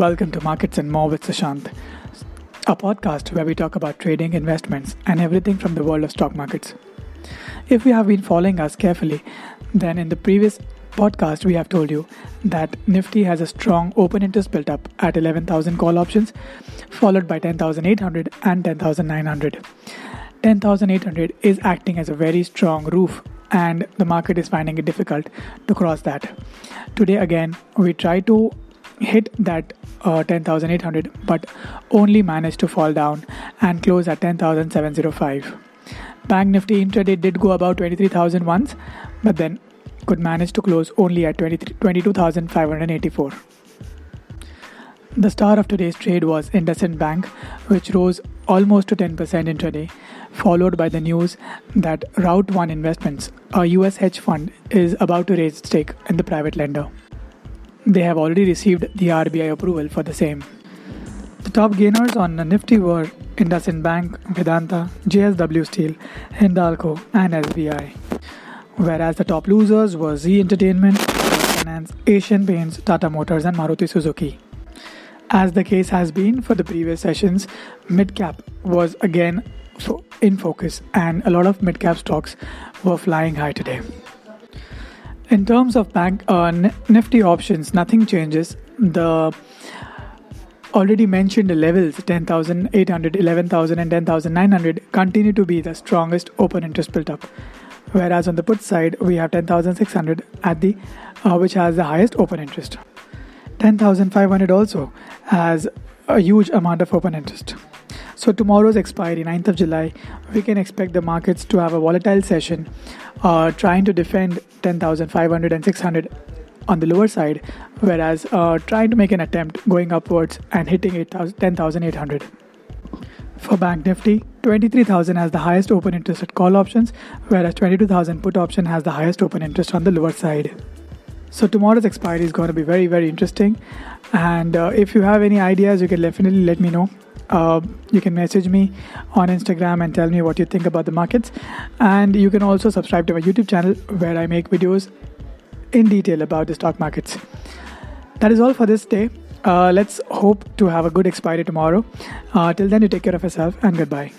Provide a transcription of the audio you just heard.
Welcome to Markets and More with Sushant, a podcast where we talk about trading, investments, and everything from the world of stock markets. If you have been following us carefully, then in the previous podcast we have told you that Nifty has a strong open interest built up at 11,000 call options, followed by 10,800 and 10,900. 10,800 is acting as a very strong roof and the market is finding it difficult to cross that. Today again we try to hit that uh, 10,800 but only managed to fall down and close at 10,705. Bank Nifty intraday did go about 23,000 once but then could manage to close only at 22,584. The star of today's trade was IndusInd Bank, which rose almost to 10% intraday, followed by the news that Route 1 Investments, a US hedge fund, is about to raise stake in the private lender. They have already received the RBI approval for the same. The top gainers on Nifty were IndusInd Bank, Vedanta, JSW Steel, Hindalco, and SBI. Whereas the top losers were Zee Entertainment, Finance, Asian Paints, Tata Motors, and Maruti Suzuki. As the case has been for the previous sessions, midcap was again in focus, and a lot of midcap stocks were flying high today. In terms of bank uh, Nifty options, nothing changes. The already mentioned levels 10,800, 11,000, and 10,900 continue to be the strongest open interest built up. Whereas on the put side, we have 10,600 at the uh, which has the highest open interest. 10,500 also has a huge amount of open interest. So tomorrow's expiry, 9th of July, we can expect the markets to have a volatile session, uh, trying to defend 10,500 and 600 on the lower side, whereas uh, trying to make an attempt going upwards and hitting 10,800. For Bank Nifty, 23,000 has the highest open interest at call options, whereas 22,000 put option has the highest open interest on the lower side. So tomorrow's expiry is going to be very very interesting, and uh, if you have any ideas, you can definitely let me know uh, you can message me on Instagram and tell me what you think about the markets. And you can also subscribe to my YouTube channel where I make videos in detail about the stock markets. That is all for this day. Uh, let's hope to have a good expiry tomorrow. Uh, till then, you take care of yourself and goodbye.